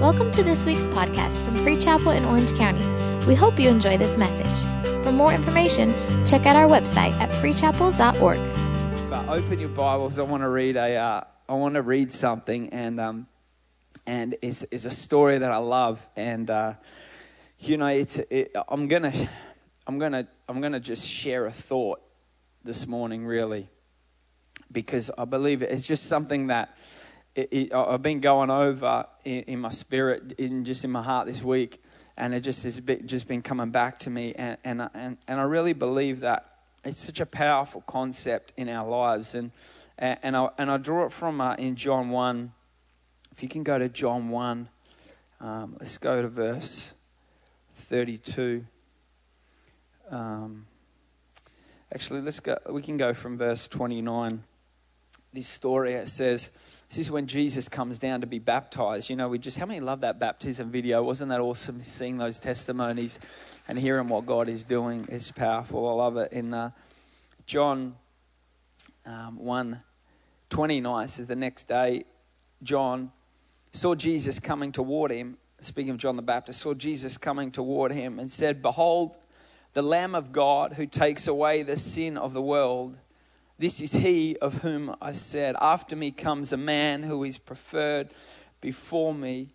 Welcome to this week's podcast from Free Chapel in Orange County. We hope you enjoy this message. For more information, check out our website at freechapel.org. But open your Bibles. I want to read a. Uh, I want to read something, and um, and it's, it's a story that I love, and uh, you know, it's. It, I'm gonna, I'm gonna, I'm gonna just share a thought this morning, really, because I believe it's just something that it, it, I've been going over in, in, my spirit, in just in my heart this week, and it just has been, just been coming back to me, and, and and and I really believe that it's such a powerful concept in our lives, and and I and I draw it from uh, in John one. If you can go to John one, um, let's go to verse thirty-two. Um, actually, let's go. We can go from verse twenty-nine. This story it says this is when Jesus comes down to be baptized. You know, we just, how many love that baptism video? Wasn't that awesome seeing those testimonies and hearing what God is doing? It's powerful. I love it. In uh, John um, 1 29 says, The next day, John saw Jesus coming toward him. Speaking of John the Baptist, saw Jesus coming toward him and said, Behold, the Lamb of God who takes away the sin of the world. This is he of whom I said, After me comes a man who is preferred before me,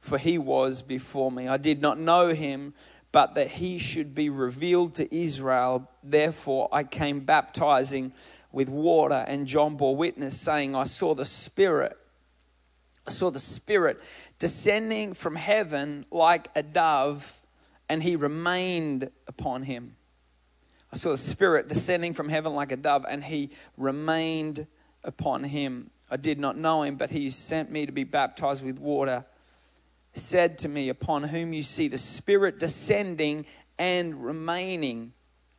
for he was before me. I did not know him, but that he should be revealed to Israel. Therefore, I came baptizing with water, and John bore witness, saying, I saw the Spirit. I saw the Spirit descending from heaven like a dove, and he remained upon him. I saw the Spirit descending from heaven like a dove, and he remained upon him. I did not know him, but he sent me to be baptized with water. Said to me, Upon whom you see the Spirit descending and remaining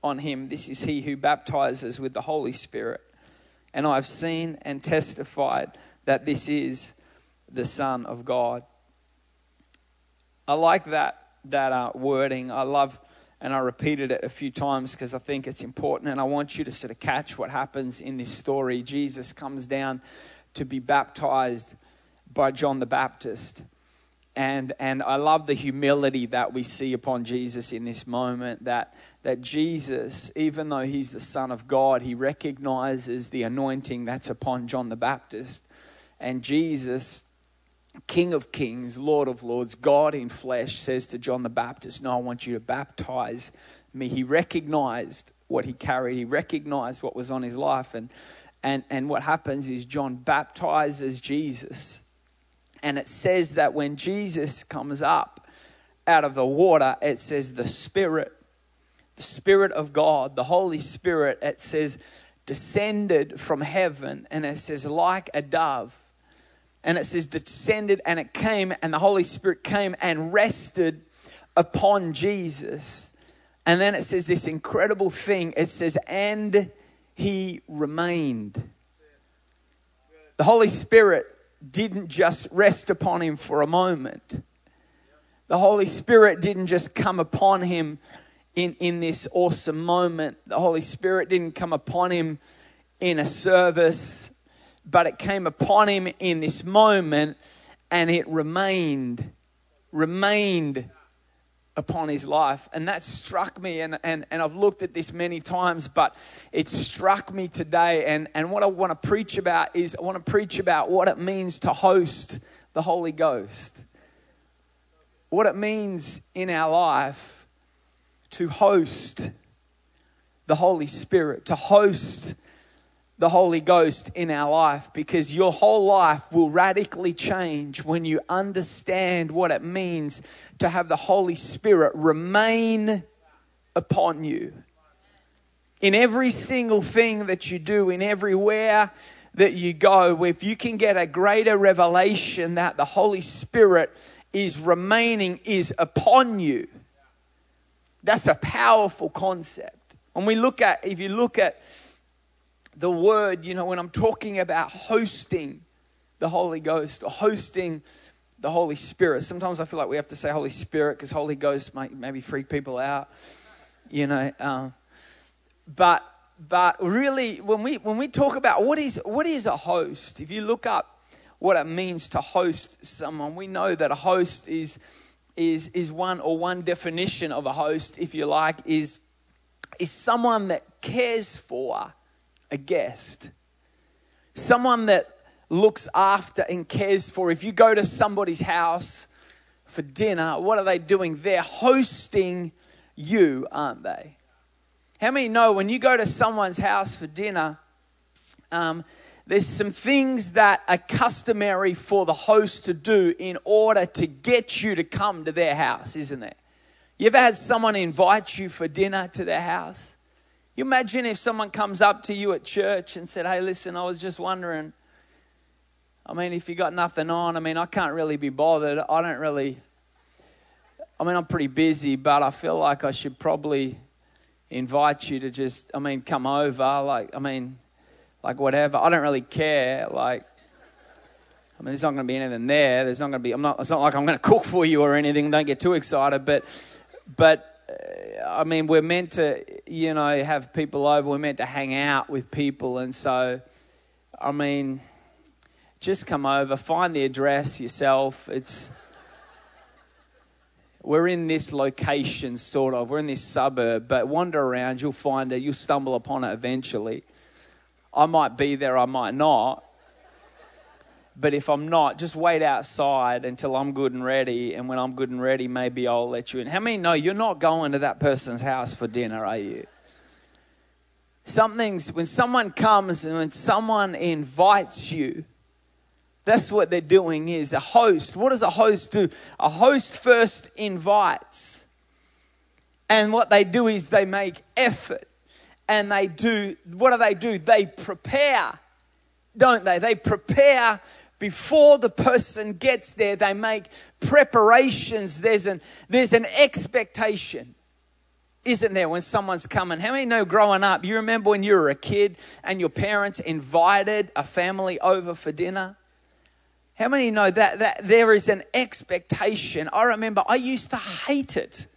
on him, this is he who baptizes with the Holy Spirit. And I've seen and testified that this is the Son of God. I like that, that uh, wording. I love and I repeated it a few times because I think it's important. And I want you to sort of catch what happens in this story. Jesus comes down to be baptized by John the Baptist. And, and I love the humility that we see upon Jesus in this moment that, that Jesus, even though he's the Son of God, he recognizes the anointing that's upon John the Baptist. And Jesus King of Kings, Lord of Lords, God in flesh says to John the Baptist, No, I want you to baptize me. He recognized what he carried, he recognized what was on his life. And, and, and what happens is John baptizes Jesus. And it says that when Jesus comes up out of the water, it says the Spirit, the Spirit of God, the Holy Spirit, it says descended from heaven. And it says like a dove and it says descended and it came and the Holy Spirit came and rested upon Jesus. And then it says this incredible thing it says, and he remained. The Holy Spirit didn't just rest upon him for a moment. The Holy Spirit didn't just come upon him in, in this awesome moment. The Holy Spirit didn't come upon him in a service but it came upon him in this moment and it remained, remained upon his life. And that struck me, and, and, and I've looked at this many times, but it struck me today. And, and what I want to preach about is I want to preach about what it means to host the Holy Ghost. What it means in our life to host the Holy Spirit, to host the Holy Ghost in our life because your whole life will radically change when you understand what it means to have the Holy Spirit remain upon you. In every single thing that you do, in everywhere that you go, if you can get a greater revelation that the Holy Spirit is remaining, is upon you, that's a powerful concept. When we look at, if you look at, the word, you know, when I'm talking about hosting the Holy Ghost or hosting the Holy Spirit, sometimes I feel like we have to say Holy Spirit because Holy Ghost might maybe freak people out, you know. Um, but but really, when we when we talk about what is what is a host, if you look up what it means to host someone. We know that a host is, is, is one, or one definition of a host, if you like, is, is someone that cares for a guest. Someone that looks after and cares for. If you go to somebody's house for dinner, what are they doing? They're hosting you, aren't they? How many know when you go to someone's house for dinner, um, there's some things that are customary for the host to do in order to get you to come to their house, isn't there? You ever had someone invite you for dinner to their house? You imagine if someone comes up to you at church and said, Hey, listen, I was just wondering. I mean, if you got nothing on, I mean, I can't really be bothered. I don't really, I mean, I'm pretty busy, but I feel like I should probably invite you to just, I mean, come over. Like, I mean, like whatever. I don't really care. Like, I mean, there's not going to be anything there. There's not going to be, I'm not, it's not like I'm going to cook for you or anything. Don't get too excited. But, but, uh, I mean, we're meant to, you know, have people over. We're meant to hang out with people. And so, I mean, just come over, find the address yourself. It's, we're in this location, sort of. We're in this suburb, but wander around, you'll find it, you'll stumble upon it eventually. I might be there, I might not. But if I'm not, just wait outside until I'm good and ready. And when I'm good and ready, maybe I'll let you in. How many know you're not going to that person's house for dinner, are you? Something's, when someone comes and when someone invites you, that's what they're doing is a host. What does a host do? A host first invites. And what they do is they make effort. And they do, what do they do? They prepare, don't they? They prepare before the person gets there, they make preparations. There's an, there's an expectation, isn't there, when someone's coming? How many know growing up, you remember when you were a kid and your parents invited a family over for dinner? How many know that, that there is an expectation? I remember I used to hate it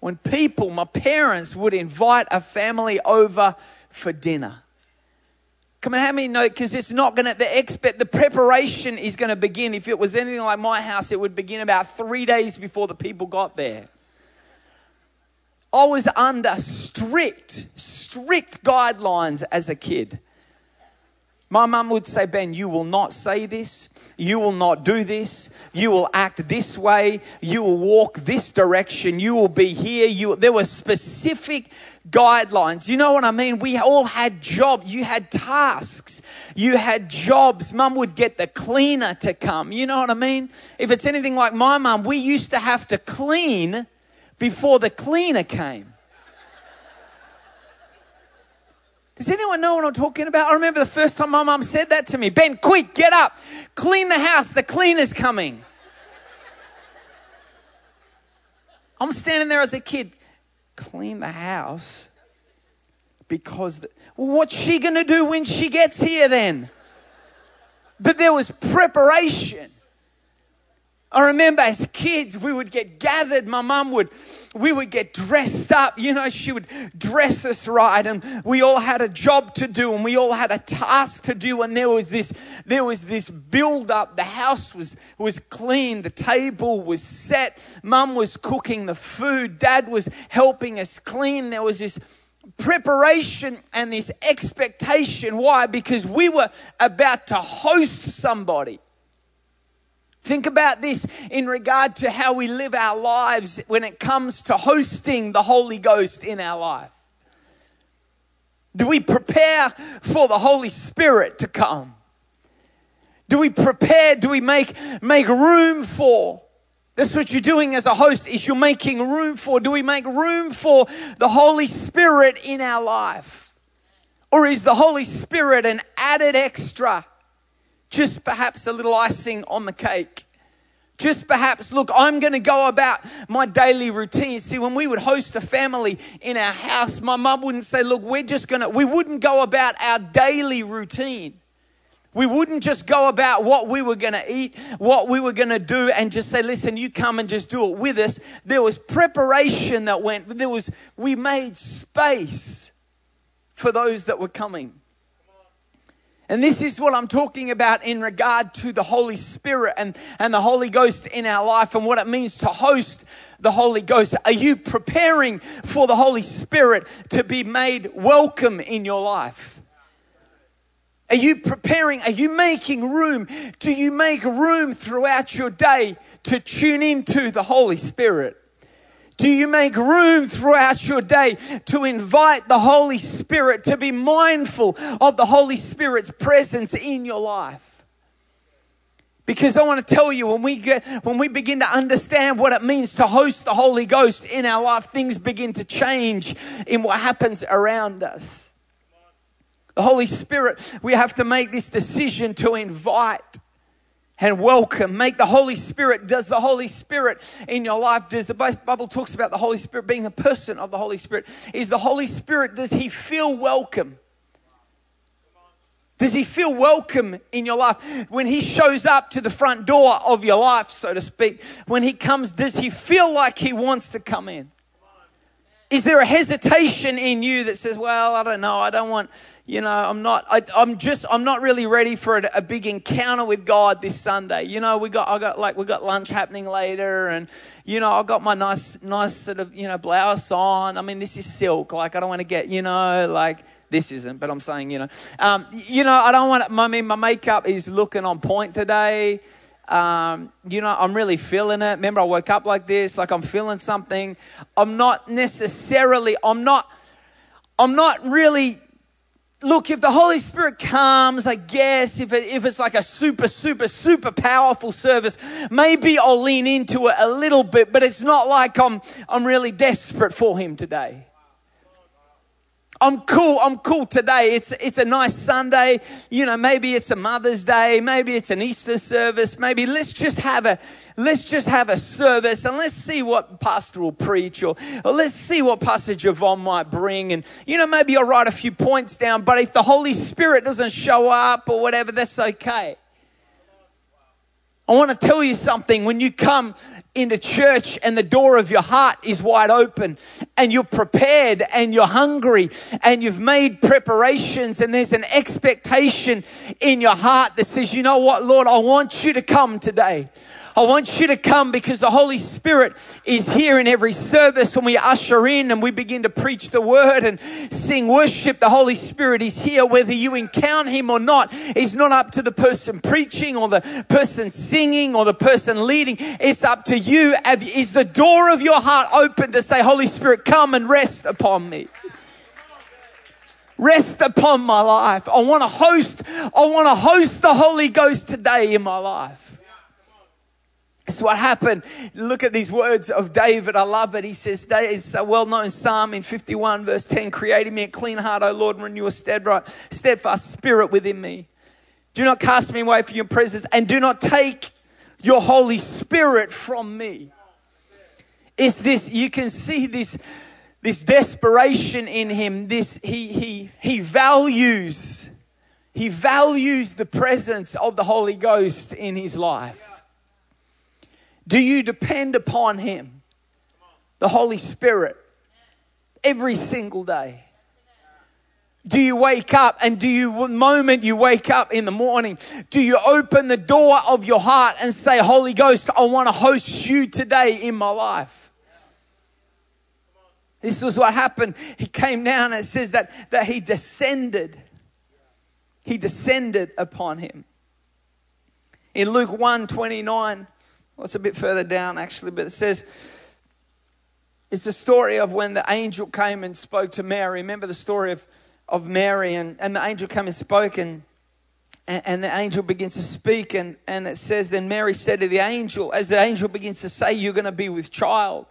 when people, my parents, would invite a family over for dinner. Come on, how many know? Because it's not going to, the expect, the preparation is going to begin. If it was anything like my house, it would begin about three days before the people got there. I was under strict, strict guidelines as a kid. My mum would say, Ben, you will not say this. You will not do this. You will act this way. You will walk this direction. You will be here. You, there were specific guidelines. You know what I mean? We all had jobs. You had tasks. You had jobs. Mum would get the cleaner to come. You know what I mean? If it's anything like my mum, we used to have to clean before the cleaner came. Does anyone know what I'm talking about? I remember the first time my mum said that to me Ben, quick, get up, clean the house, the cleaner's coming. I'm standing there as a kid, clean the house because, the, well, what's she going to do when she gets here then? But there was preparation. I remember as kids, we would get gathered. My mum would, we would get dressed up. You know, she would dress us right, and we all had a job to do, and we all had a task to do. And there was this, there was this build up. The house was was clean. The table was set. Mum was cooking the food. Dad was helping us clean. There was this preparation and this expectation. Why? Because we were about to host somebody. Think about this in regard to how we live our lives when it comes to hosting the Holy Ghost in our life. Do we prepare for the Holy Spirit to come? Do we prepare? Do we make, make room for? That's what you're doing as a host is you're making room for. Do we make room for the Holy Spirit in our life? Or is the Holy Spirit an added extra just perhaps a little icing on the cake. Just perhaps, look, I'm going to go about my daily routine. See, when we would host a family in our house, my mum wouldn't say, look, we're just going to, we wouldn't go about our daily routine. We wouldn't just go about what we were going to eat, what we were going to do, and just say, listen, you come and just do it with us. There was preparation that went, there was, we made space for those that were coming. And this is what I'm talking about in regard to the Holy Spirit and, and the Holy Ghost in our life and what it means to host the Holy Ghost. Are you preparing for the Holy Spirit to be made welcome in your life? Are you preparing? Are you making room? Do you make room throughout your day to tune into the Holy Spirit? Do you make room throughout your day to invite the Holy Spirit, to be mindful of the Holy Spirit's presence in your life? Because I want to tell you, when we get, when we begin to understand what it means to host the Holy Ghost in our life, things begin to change in what happens around us. The Holy Spirit, we have to make this decision to invite and welcome. Make the Holy Spirit. Does the Holy Spirit in your life, does the Bible talks about the Holy Spirit being the person of the Holy Spirit? Is the Holy Spirit, does he feel welcome? Does he feel welcome in your life? When he shows up to the front door of your life, so to speak, when he comes, does he feel like he wants to come in? Is there a hesitation in you that says, well, I don't know, I don't want, you know, I'm not, I, am just, I'm not really ready for a, a, big encounter with God this Sunday. You know, we got, I got like, we got lunch happening later and, you know, I got my nice, nice sort of, you know, blouse on. I mean, this is silk. Like, I don't want to get, you know, like, this isn't, but I'm saying, you know, um, you know, I don't want, I mean, my makeup is looking on point today. Um, you know, I'm really feeling it. Remember, I woke up like this, like I'm feeling something. I'm not necessarily, I'm not, I'm not really. Look, if the Holy Spirit comes, I guess, if, it, if it's like a super, super, super powerful service, maybe I'll lean into it a little bit, but it's not like I'm, I'm really desperate for Him today. I'm cool. I'm cool today. It's, it's a nice Sunday. You know, maybe it's a Mother's Day. Maybe it's an Easter service. Maybe let's just have a, let's just have a service and let's see what pastor will preach or, or let's see what Pastor Javon might bring. And, you know, maybe I'll write a few points down, but if the Holy Spirit doesn't show up or whatever, that's okay. I want to tell you something. When you come into church and the door of your heart is wide open and you're prepared and you're hungry and you've made preparations and there's an expectation in your heart that says, you know what, Lord, I want you to come today. I want you to come because the Holy Spirit is here in every service when we usher in and we begin to preach the word and sing worship. The Holy Spirit is here. Whether you encounter Him or not is not up to the person preaching or the person singing or the person leading. It's up to you. Is the door of your heart open to say, Holy Spirit, come and rest upon me? Rest upon my life. I want to host, I want to host the Holy Ghost today in my life. It's what happened. Look at these words of David. I love it. He says, it's a well known psalm in 51, verse 10 Creating me a clean heart, O Lord, and renew a steadfast spirit within me. Do not cast me away from your presence, and do not take your Holy Spirit from me. It's this, you can see this, this desperation in him. This, he, he, he values, he values the presence of the Holy Ghost in his life. Do you depend upon Him, the Holy Spirit, every single day? Do you wake up and do you, moment you wake up in the morning, do you open the door of your heart and say, Holy Ghost, I want to host you today in my life? This was what happened. He came down and it says that, that he descended. He descended upon him. In Luke 1 29, well, it's a bit further down, actually, but it says, it's the story of when the angel came and spoke to Mary. Remember the story of, of Mary, and, and the angel came and spoke, and, and, and the angel begins to speak, and, and it says, Then Mary said to the angel, as the angel begins to say, You're going to be with child.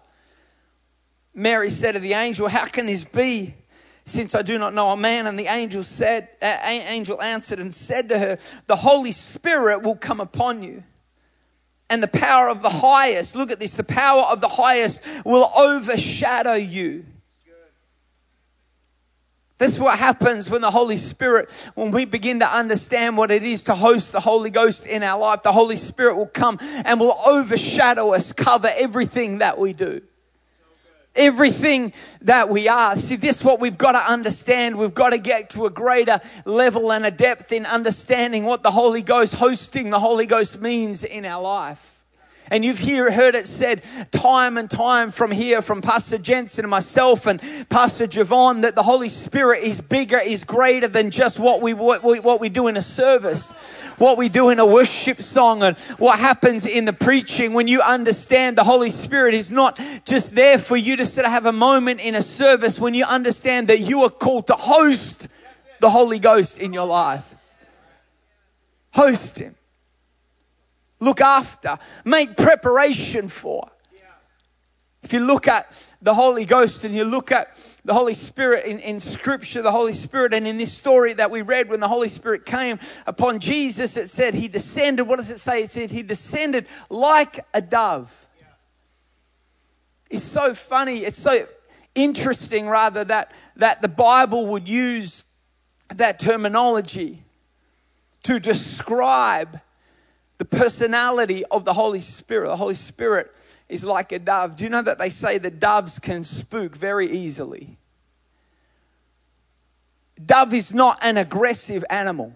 Mary said to the angel, How can this be? Since I do not know a man, and the angel said, uh, angel answered and said to her, The Holy Spirit will come upon you and the power of the highest, look at this, the power of the highest will overshadow you. This is what happens when the Holy Spirit, when we begin to understand what it is to host the Holy Ghost in our life, the Holy Spirit will come and will overshadow us, cover everything that we do everything that we are. See, this is what we've got to understand. We've got to get to a greater level and a depth in understanding what the Holy Ghost, hosting the Holy Ghost means in our life. And you've hear, heard it said time and time from here, from Pastor Jentezen and myself and Pastor Javon, that the Holy Spirit is bigger, is greater than just what we, what we, what we do in a service what we do in a worship song and what happens in the preaching when you understand the Holy Spirit is not just there for you to sort of have a moment in a service when you understand that you are called to host the Holy Ghost in your life. Host Him look after, make preparation for. If you look at the Holy Ghost and you look at the Holy Spirit in, in Scripture, the Holy Spirit, and in this story that we read when the Holy Spirit came upon Jesus, it said he descended. What does it say? It said he descended like a dove. It's so funny. It's so interesting, rather, that, that the Bible would use that terminology to describe the personality of the Holy Spirit. The Holy Spirit is like a dove. Do you know that they say that doves can spook very easily? Dove is not an aggressive animal,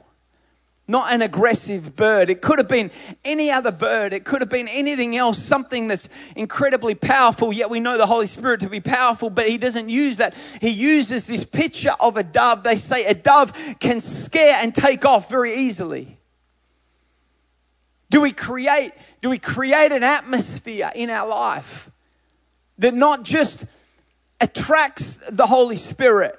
not an aggressive bird. It could have been any other bird, it could have been anything else, something that's incredibly powerful, yet we know the Holy Spirit to be powerful, but He doesn't use that. He uses this picture of a dove. They say a dove can scare and take off very easily. Do we create, do we create an atmosphere in our life that not just attracts the Holy Spirit,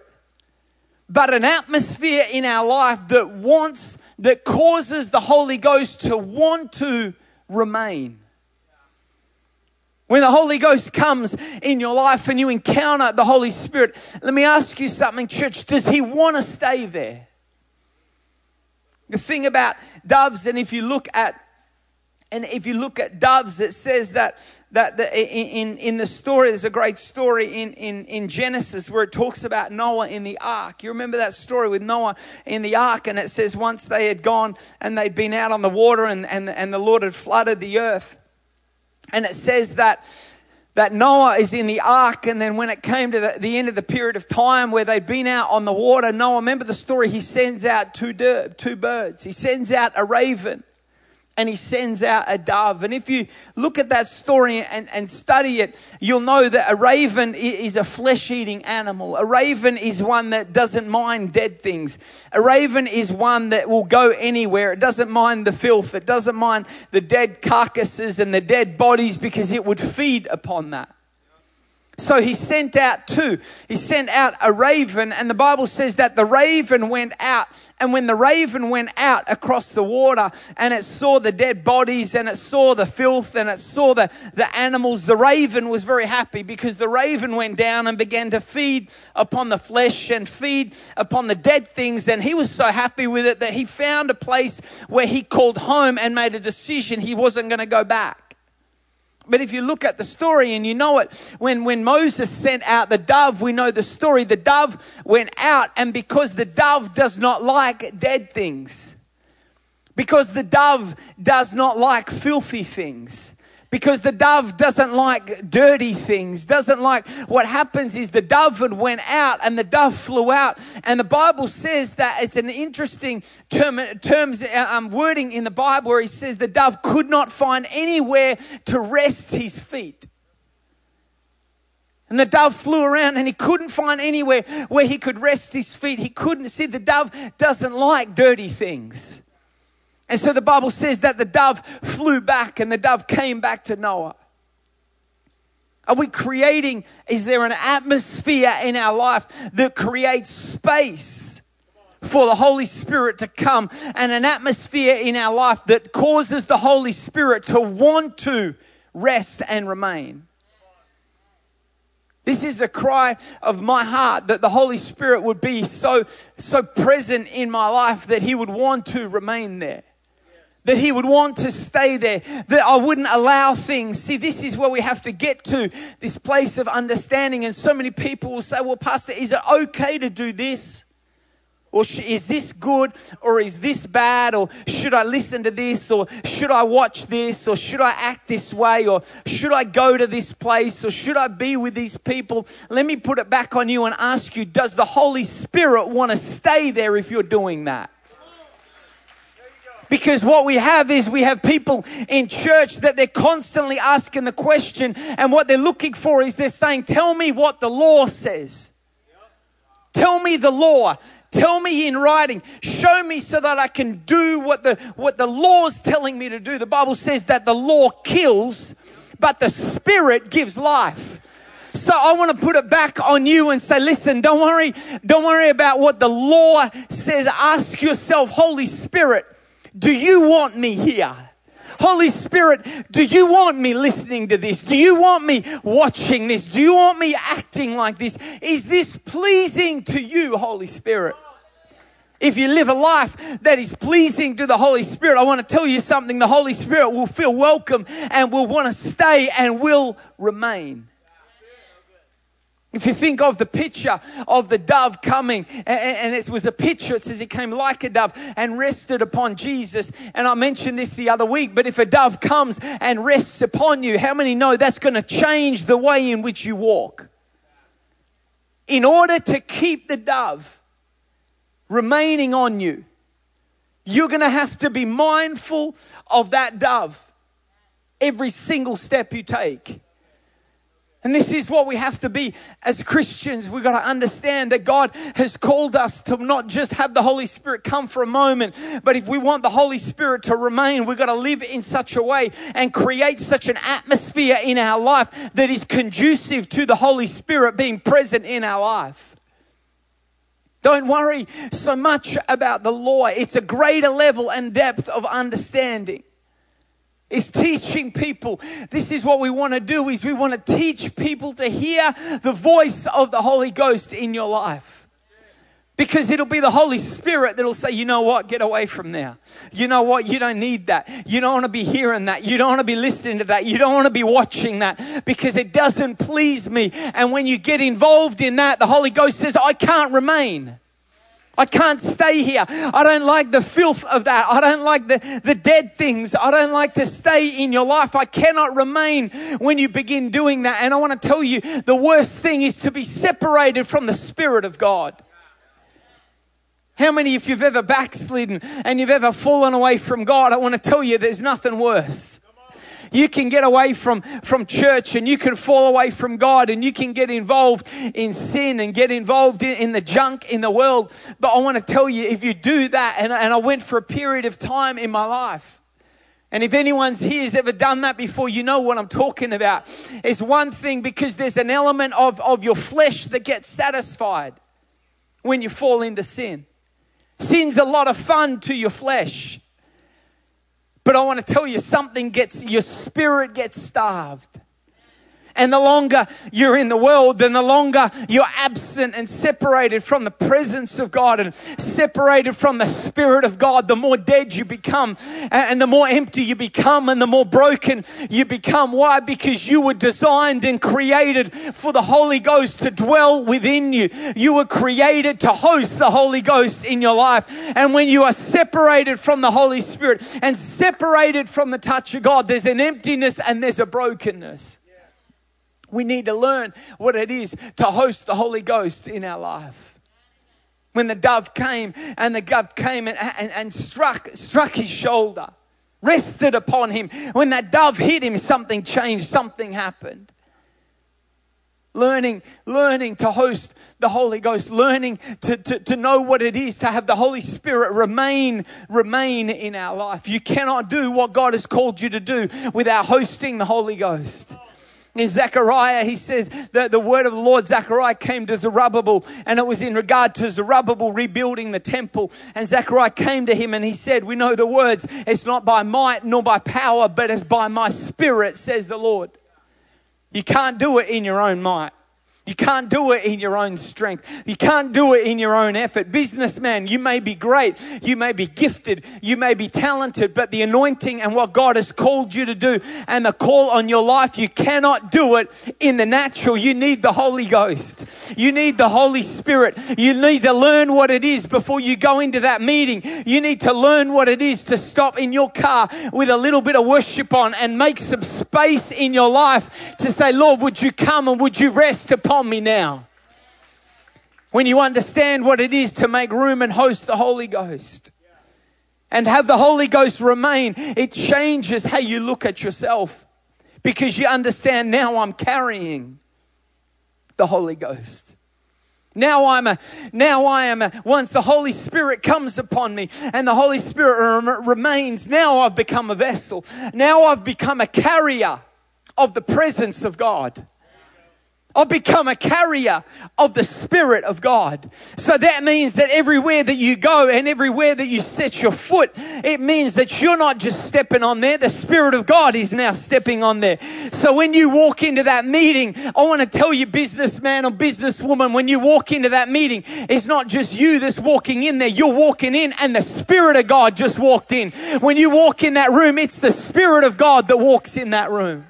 but an atmosphere in our life that wants, that causes the Holy Ghost to want to remain? When the Holy Ghost comes in your life and you encounter the Holy Spirit, let me ask you something, church. Does He want to stay there? The thing about doves, and if you look at and if you look at doves, it says that, that the, in, in the story, there's a great story in, in, in Genesis where it talks about Noah in the ark. You remember that story with Noah in the ark? And it says once they had gone and they'd been out on the water and, and, and the Lord had flooded the earth. And it says that that Noah is in the ark, and then when it came to the, the, end of the period of time where they'd been out on the water, Noah, remember the story, he sends out two, two birds. He sends out a raven and he sends out a dove. And if you look at that story and, and study it, you'll know that a raven is a flesh eating animal. A raven is one that doesn't mind dead things. A raven is one that will go anywhere. It doesn't mind the filth. It doesn't mind the dead carcasses and the dead bodies because it would feed upon that. So he sent out two. He sent out a raven, and the Bible says that the raven went out. And when the raven went out across the water and it saw the dead bodies and it saw the filth and it saw the, the animals, the raven was very happy because the raven went down and began to feed upon the flesh and feed upon the dead things. And he was so happy with it that he found a place where he called home and made a decision he wasn't going to go back. But if you look at the story and you know it, when, when Moses sent out the dove, we know the story. The dove went out, and because the dove does not like dead things, because the dove does not like filthy things, because the dove doesn't like dirty things, doesn't like what happens is the dove went out and the dove flew out. And the Bible says that it's an interesting term, terms, uh, um, wording in the Bible where he says the dove could not find anywhere to rest his feet. And the dove flew around and he couldn't find anywhere where he could rest his feet. He couldn't see the dove doesn't like dirty things. And so the Bible says that the dove flew back and the dove came back to Noah. Are we creating, is there an atmosphere in our life that creates space for the Holy Spirit to come and an atmosphere in our life that causes the Holy Spirit to want to rest and remain? This is a cry of my heart that the Holy Spirit would be so, so present in my life that He would want to remain there that he would want to stay there, that I wouldn't allow things. See, this is where we have to get to this place of understanding. And so many people will say, Well, Pastor, is it okay to do this? Or is this good? Or is this bad? Or should I listen to this? Or should I watch this? Or should I act this way? Or should I go to this place? Or should I be with these people? Let me put it back on you and ask you Does the Holy Spirit want to stay there if you're doing that? Because what we have is we have people in church that they're constantly asking the question, and what they're looking for is they're saying, Tell me what the law says. Tell me the law. Tell me in writing. Show me so that I can do what the, what the law's telling me to do. The Bible says that the law kills, but the Spirit gives life. So I want to put it back on you and say, listen, don't worry, don't worry about what the law says. Ask yourself, Holy Spirit, do you want me here? Holy Spirit, do you want me listening to this? Do you want me watching this? Do you want me acting like this? Is this pleasing to you, Holy Spirit? If you live a life that is pleasing to the Holy Spirit, I want to tell you something. The Holy Spirit will feel welcome and will want to stay and will remain. If you think of the picture of the dove coming, and it was a picture, it says it came like a dove and rested upon Jesus. And I mentioned this the other week, but if a dove comes and rests upon you, how many know that's going to change the way in which you walk? In order to keep the dove remaining on you, you're going to have to be mindful of that dove every single step you take. And this is what we have to be as Christians. We've got to understand that God has called us to not just have the Holy Spirit come for a moment, but if we want the Holy Spirit to remain, we've got to live in such a way and create such an atmosphere in our life that is conducive to the Holy Spirit being present in our life. Don't worry so much about the law. It's a greater level and depth of understanding is teaching people. This is what we want to do is we want to teach people to hear the voice of the Holy Ghost in your life. Because it'll be the Holy Spirit that'll say, you know what, get away from there. You know what, you don't need that. You don't want to be hearing that. You don't want to be listening to that. You don't want to be watching that because it doesn't please me. And when you get involved in that, the Holy Ghost says, I can't remain. I can't stay here. I don't like the filth of that. I don't like the, the dead things. I don't like to stay in your life. I cannot remain when you begin doing that. And I want to tell you the worst thing is to be separated from the Spirit of God. How many, if you've ever backslidden and you've ever fallen away from God, I want to tell you there's nothing worse. You can get away from, from church and you can fall away from God and you can get involved in sin and get involved in, in the junk in the world. But I want to tell you, if you do that, and, and I went for a period of time in my life, and if anyone's here has ever done that before, you know what I'm talking about. It's one thing because there's an element of, of your flesh that gets satisfied when you fall into sin. Sin's a lot of fun to your flesh. But I want to tell you something gets, your spirit gets starved. And the longer you're in the world, then the longer you're absent and separated from the presence of God and separated from the Spirit of God, the more dead you become and the more empty you become and the more broken you become. Why? Because you were designed and created for the Holy Ghost to dwell within you. You were created to host the Holy Ghost in your life. And when you are separated from the Holy Spirit and separated from the touch of God, there's an emptiness and there's a brokenness. We need to learn what it is to host the Holy Ghost in our life. When the dove came and the dove came and, and, and struck, struck his shoulder, rested upon him. When that dove hit him, something changed, something happened learning learning to host the holy ghost learning to, to, to know what it is to have the holy spirit remain remain in our life you cannot do what god has called you to do without hosting the holy ghost in Zechariah, he says that the word of the Lord, Zechariah came to Zerubbabel, and it was in regard to Zerubbabel rebuilding the temple. And Zechariah came to him and he said, We know the words, it's not by might nor by power, but it's by my spirit, says the Lord. You can't do it in your own might. You can't do it in your own strength. You can't do it in your own effort. Businessman, you may be great. You may be gifted. You may be talented, but the anointing and what God has called you to do and the call on your life, you cannot do it in the natural. You need the Holy Ghost. You need the Holy Spirit. You need to learn what it is before you go into that meeting. You need to learn what it is to stop in your car with a little bit of worship on and make some space in your life to say, Lord, would you come and would you rest upon upon me now. When you understand what it is to make room and host the Holy Ghost and have the Holy Ghost remain, it changes how you look at yourself because you understand now I'm carrying the Holy Ghost. Now I'm a, now I am a, once the Holy Spirit comes upon me and the Holy Spirit rem- remains, now I've become a vessel. Now I've become a carrier of the presence of God. I've become a carrier of the Spirit of God. So that means that everywhere that you go and everywhere that you set your foot, it means that you're not just stepping on there. The Spirit of God is now stepping on there. So when you walk into that meeting, I want to tell you, businessman or businesswoman, when you walk into that meeting, it's not just you that's walking in there. You're walking in and the Spirit of God just walked in. When you walk in that room, it's the Spirit of God that walks in that room.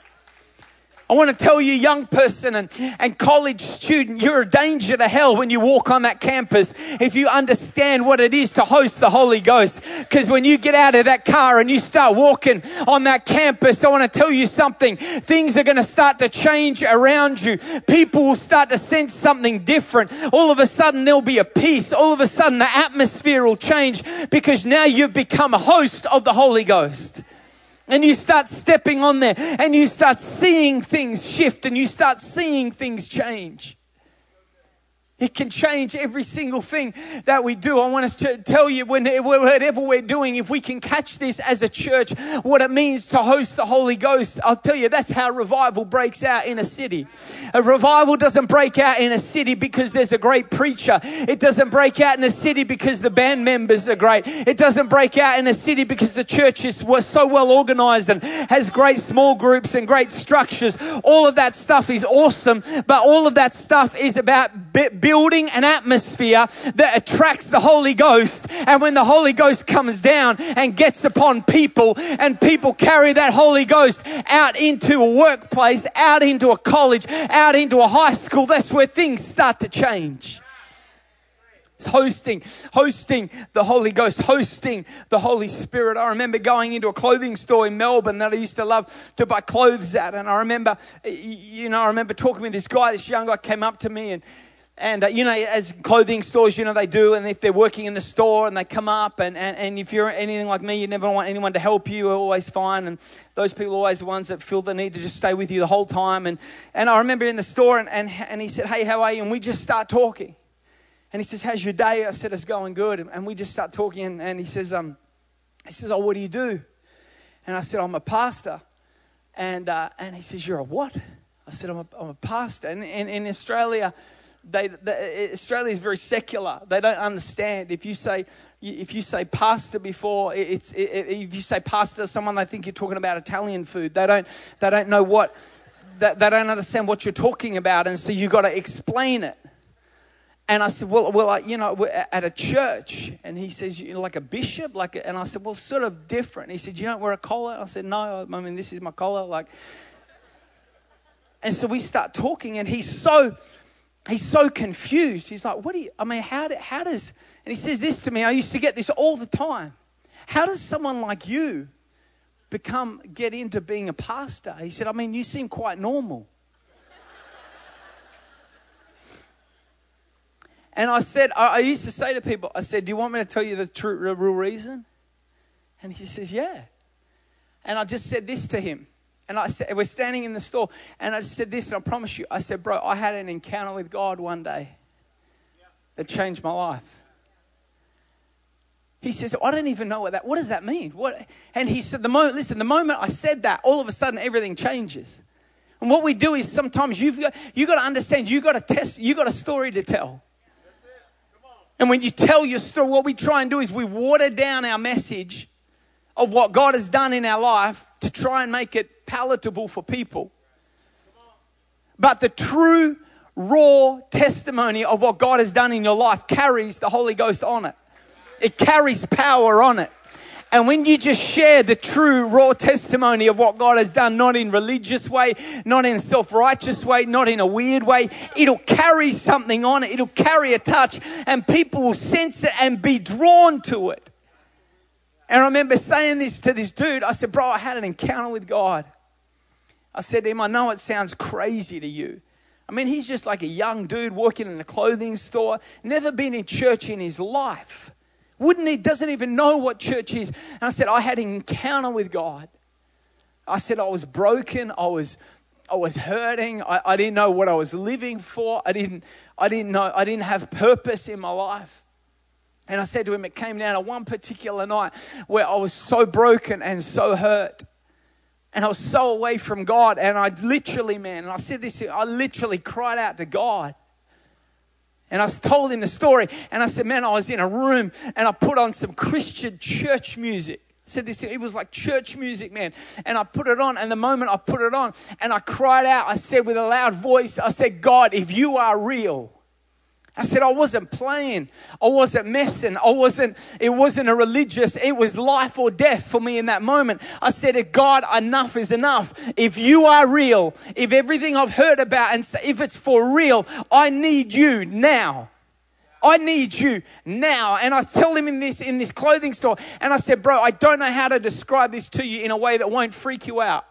I want to tell you, young person and, and college student, you're a danger to hell when you walk on that campus if you understand what it is to host the Holy Ghost. Because when you get out of that car and you start walking on that campus, I want to tell you something. Things are going to start to change around you. People will start to sense something different. All of a sudden, there'll be a peace. All of a sudden, the atmosphere will change because now you've become a host of the Holy Ghost. And you start stepping on there and you start seeing things shift and you start seeing things change. It can change every single thing that we do. I want us to tell you, when, whatever we're doing, if we can catch this as a church, what it means to host the Holy Ghost, I'll tell you, that's how revival breaks out in a city. A revival doesn't break out in a city because there's a great preacher. It doesn't break out in a city because the band members are great. It doesn't break out in a city because the church is so well organized and has great small groups and great structures. All of that stuff is awesome, but all of that stuff is about building an atmosphere that attracts the Holy Ghost. And when the Holy Ghost comes down and gets upon people, and people carry that Holy Ghost out into a workplace, out into a college, out into a high school, that's where things start to change hosting, hosting the Holy Ghost, hosting the Holy Spirit. I remember going into a clothing store in Melbourne that I used to love to buy clothes at. And I remember, you know, I remember talking with this guy, this young guy came up to me and and, uh, you know, as clothing stores, you know, they do. And if they're working in the store and they come up, and, and, and if you're anything like me, you never want anyone to help you, are always fine. And those people are always the ones that feel the need to just stay with you the whole time. And, and I remember in the store, and, and, and he said, Hey, how are you? And we just start talking. And he says, How's your day? I said, It's going good. And we just start talking. And, and he says, um, he says, Oh, what do you do? And I said, I'm a pastor. And, uh, and he says, You're a what? I said, I'm a, I'm a pastor. And, and in Australia, they, they, Australia is very secular. They don't understand. If you say, if you say pastor before, it's, it, if you say pastor to someone, they think you're talking about Italian food. They don't, they don't know what, they, they don't understand what you're talking about. And so you've got to explain it. And I said, well, well, you know, at a church. And he says, you know, like a bishop? like. And I said, well, sort of different. He said, you don't wear a collar? I said, no, I mean, this is my collar. Like, and so we start talking, and he's so he's so confused. He's like, what do you, I mean, how, do, how does, and he says this to me, I used to get this all the time. How does someone like you become, get into being a pastor? He said, I mean, you seem quite normal. and I said, I, used to say to people, I said, do you want me to tell you the true, real reason? And he says, yeah. And I just said this to him. And I said, we're standing in the store, and I said this, and I promise you, I said, bro, I had an encounter with God one day that changed my life. He says, I don't even know what that, what does that mean? What? And he said, the moment, listen, the moment I said that, all of a sudden everything changes. And what we do is sometimes you've got, you got to understand, you got to test, you got a story to tell. And when you tell your story, what we try and do is we water down our message of what God has done in our life to try and make it palatable for people. But the true raw testimony of what God has done in your life carries the Holy Ghost on it. It carries power on it. And when you just share the true raw testimony of what God has done, not in religious way, not in self-righteous way, not in a weird way, it'll carry something on it. It'll carry a touch and people will sense it and be drawn to it. And I remember saying this to this dude. I said, bro, I had an encounter with God. I said to him, I know it sounds crazy to you. I mean, he's just like a young dude working in a clothing store, never been in church in his life. Wouldn't he? Doesn't even know what church is. And I said, I had an encounter with God. I said, I was broken. I was, I was hurting. I, I didn't know what I was living for. I didn't, I didn't know, I didn't have purpose in my life. And I said to him, it came down to one particular night where I was so broken and so hurt. And I was so away from God. And I literally, man, and I said this, I literally cried out to God. And I told him the story. And I said, Man, I was in a room and I put on some Christian church music. I said this, it was like church music, man. And I put it on, and the moment I put it on, and I cried out, I said with a loud voice, I said, God, if you are real, I said I wasn't playing. I wasn't messing. I wasn't, it wasn't a religious, it was life or death for me in that moment. I said, God, enough is enough. If you are real, if everything I've heard about and if it's for real, I need you now. I need you now. And I tell him in this in this clothing store, and I said, Bro, I don't know how to describe this to you in a way that won't freak you out.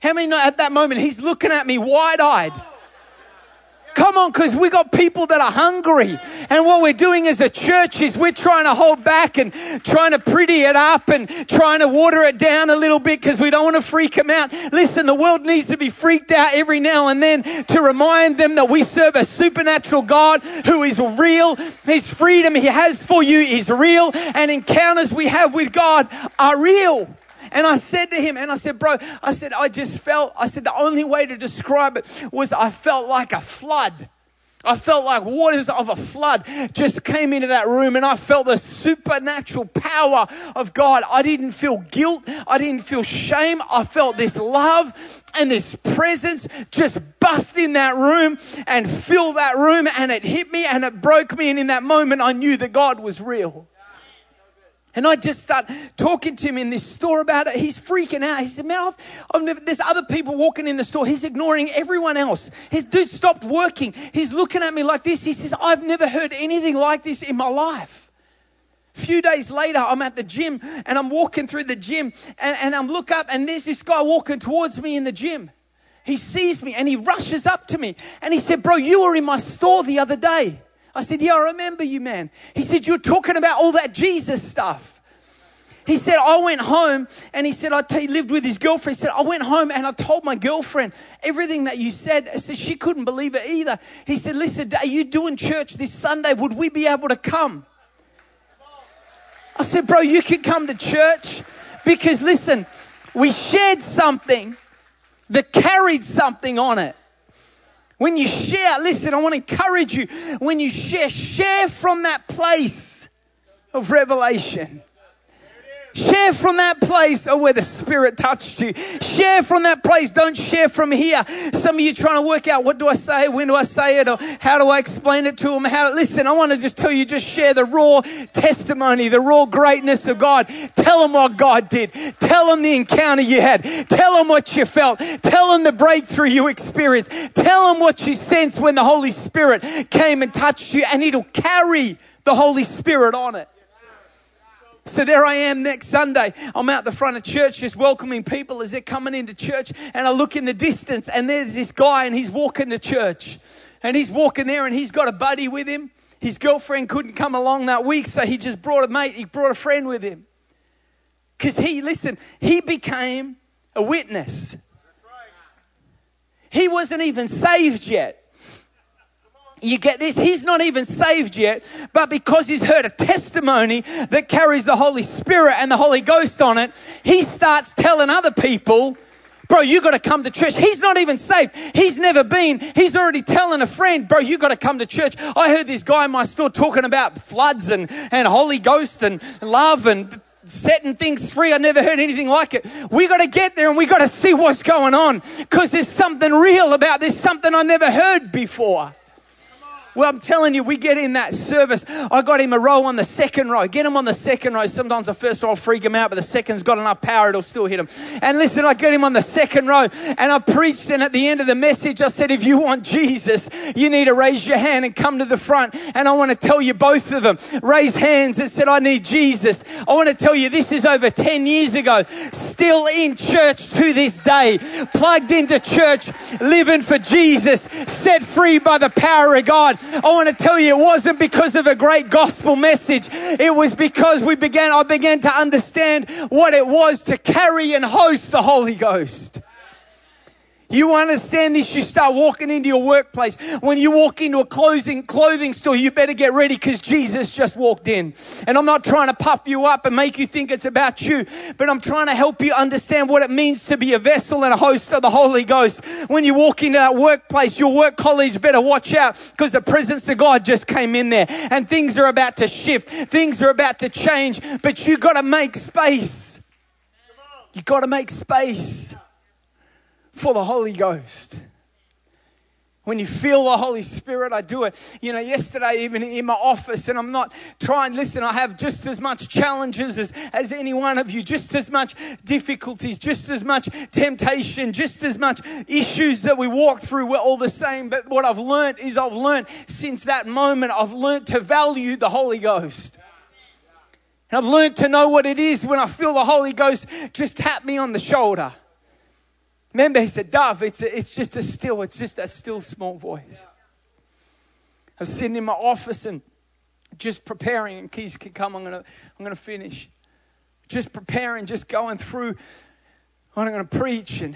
How many know at that moment he's looking at me wide eyed? Come on, because we got people that are hungry. And what we're doing as a church is we're trying to hold back and trying to pretty it up and trying to water it down a little bit because we don't want to freak them out. Listen, the world needs to be freaked out every now and then to remind them that we serve a supernatural God who is real. His freedom he has for you is real and encounters we have with God are real. And I said to him, and I said, bro, I said, I just felt, I said, the only way to describe it was I felt like a flood. I felt like waters of a flood just came into that room and I felt the supernatural power of God. I didn't feel guilt. I didn't feel shame. I felt this love and this presence just bust in that room and fill that room and it hit me and it broke me. And in that moment, I knew that God was real. And I just start talking to him in this store about it. He's freaking out. He said, Man, I've, I've never, there's other people walking in the store. He's ignoring everyone else. His dude stopped working. He's looking at me like this. He says, I've never heard anything like this in my life. A few days later, I'm at the gym and I'm walking through the gym and, and I'm look up and there's this guy walking towards me in the gym. He sees me and he rushes up to me and he said, Bro, you were in my store the other day. I said, Yeah, I remember you, man. He said, You're talking about all that Jesus stuff. He said, I went home and he said, I he lived with his girlfriend. He said, I went home and I told my girlfriend everything that you said. I said, she couldn't believe it either. He said, Listen, are you doing church this Sunday? Would we be able to come? I said, Bro, you can come to church because listen, we shared something that carried something on it. When you share, listen, I want to encourage you. When you share, share from that place of revelation. Share from that place oh, where the Spirit touched you. Share from that place. Don't share from here. Some of you trying to work out what do I say? When do I say it? Or how do I explain it to them? How, listen, I want to just tell you, just share the raw testimony, the raw greatness of God. Tell them what God did. Tell them the encounter you had. Tell them what you felt. Tell them the breakthrough you experienced. Tell them what you sensed when the Holy Spirit came and touched you and it'll carry the Holy Spirit on it. So there I am next Sunday. I'm out the front of church just welcoming people as they're coming into church. And I look in the distance and there's this guy and he's walking to church. And he's walking there and he's got a buddy with him. His girlfriend couldn't come along that week, so he just brought a mate, he brought a friend with him. Because he, listen, he became a witness. He wasn't even saved yet. You get this? He's not even saved yet, but because he's heard a testimony that carries the Holy Spirit and the Holy Ghost on it, he starts telling other people, Bro, you got to come to church. He's not even saved. He's never been. He's already telling a friend, bro, you got to come to church. I heard this guy in my store talking about floods and, and Holy Ghost and love and setting things free. I never heard anything like it. We got to get there and we got to see what's going on because there's something real about this, something I never heard before. Well, I'm telling you, we get in that service. I got him a row on the second row. Get him on the second row. Sometimes the first row will freak him out, but the second's got enough power, it'll still hit him. And listen, I get him on the second row and I preached. And at the end of the message, I said, if you want Jesus, you need to raise your hand and come to the front. And I want to tell you, both of them raise hands and said, I need Jesus. I want to tell you, this is over 10 years ago, still in church to this day, plugged into church, living for Jesus, set free by the power of God. I want to tell you, it wasn't because of a great gospel message. It was because we began, I began to understand what it was to carry and host the Holy Ghost. You understand this, you start walking into your workplace. When you walk into a clothing, clothing store, you better get ready because Jesus just walked in. And I'm not trying to puff you up and make you think it's about you, but I'm trying to help you understand what it means to be a vessel and a host of the Holy Ghost. When you walk into that workplace, your work colleagues better watch out because the presence of God just came in there and things are about to shift. Things are about to change, but you got to make space. You got to make space for the Holy Ghost. When you feel the Holy Spirit, I do it. You know, yesterday, even in my office, and I'm not trying, listen, I have just as much challenges as, as any one of you, just as much difficulties, just as much temptation, just as much issues that we walk through. We're all the same. But what I've learned is I've learned since that moment, I've learned to value the Holy Ghost. And I've learned to know what it is when I feel the Holy Ghost just tap me on the shoulder. Remember, he said, Dove, it's, a, it's just a still, it's just a still small voice. I was sitting in my office and just preparing, and Keys can come, I'm gonna, I'm gonna finish. Just preparing, just going through what I'm gonna preach and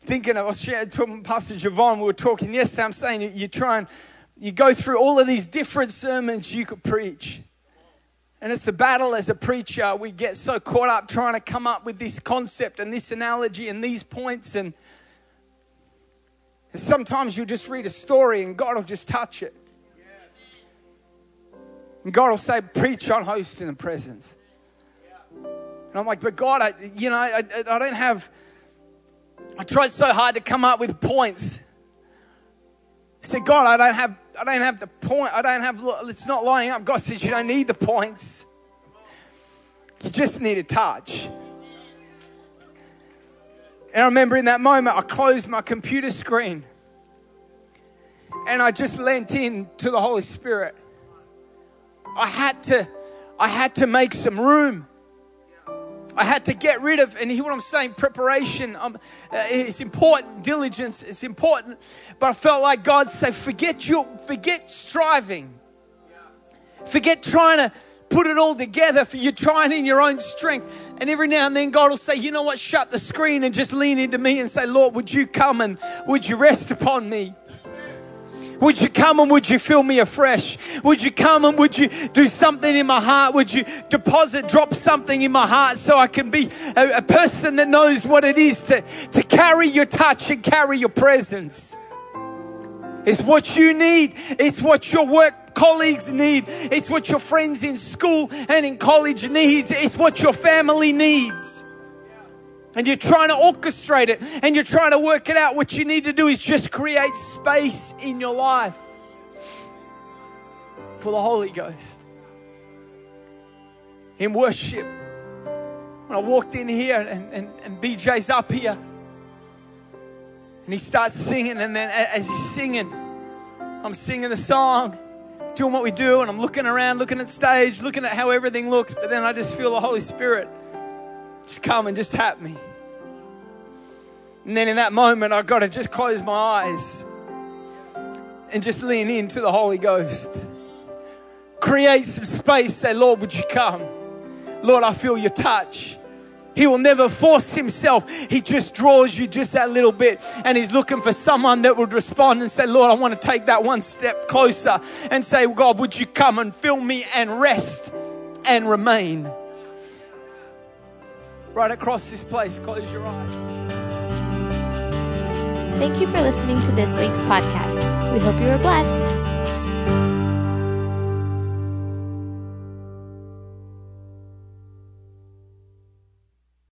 thinking, I was sharing, talking Pastor Javon, we were talking yesterday, I'm saying you, you try and you go through all of these different sermons you could preach. And it's the battle as a preacher. We get so caught up trying to come up with this concept and this analogy and these points. And sometimes you just read a story and God will just touch it. And God will say, Preach on host in the presence. And I'm like, But God, I, you know, I, I don't have, I tried so hard to come up with points. Said, God, I don't have I don't have the point. I don't have, it's not lining up. God says you don't need the points. You just need a touch. And I remember in that moment, I closed my computer screen and I just lent in to the Holy Spirit. I had to, I had to make some room. I had to get rid of, and hear what I'm saying, preparation. Um, uh, it's important, diligence, it's important. But I felt like God said, forget your, forget striving. Forget trying to put it all together for you trying in your own strength. And every now and then God will say, you know what, shut the screen and just lean into me and say, Lord, would you come and would you rest upon me? Would you come and would you fill me afresh? Would you come and would you do something in my heart? Would you deposit, drop something in my heart so I can be a, a person that knows what it is to, to carry your touch and carry your presence? It's what you need. It's what your work colleagues need. It's what your friends in school and in college needs. It's what your family needs and you're trying to orchestrate it and you're trying to work it out, what you need to do is just create space in your life for the Holy Ghost. In worship, when I walked in here and, and, and BJ's up here and he starts singing, and then as he's singing, I'm singing the song, doing what we do, and I'm looking around, looking at stage, looking at how everything looks, but then I just feel the Holy Spirit just come and just tap me. And then in that moment, I've got to just close my eyes and just lean into the Holy Ghost. Create some space. Say, Lord, would you come? Lord, I feel your touch. He will never force himself. He just draws you just that little bit. And he's looking for someone that would respond and say, Lord, I want to take that one step closer and say, God, would you come and fill me and rest and remain? Right across this place. Close your eyes. Thank you for listening to this week's podcast. We hope you were blessed.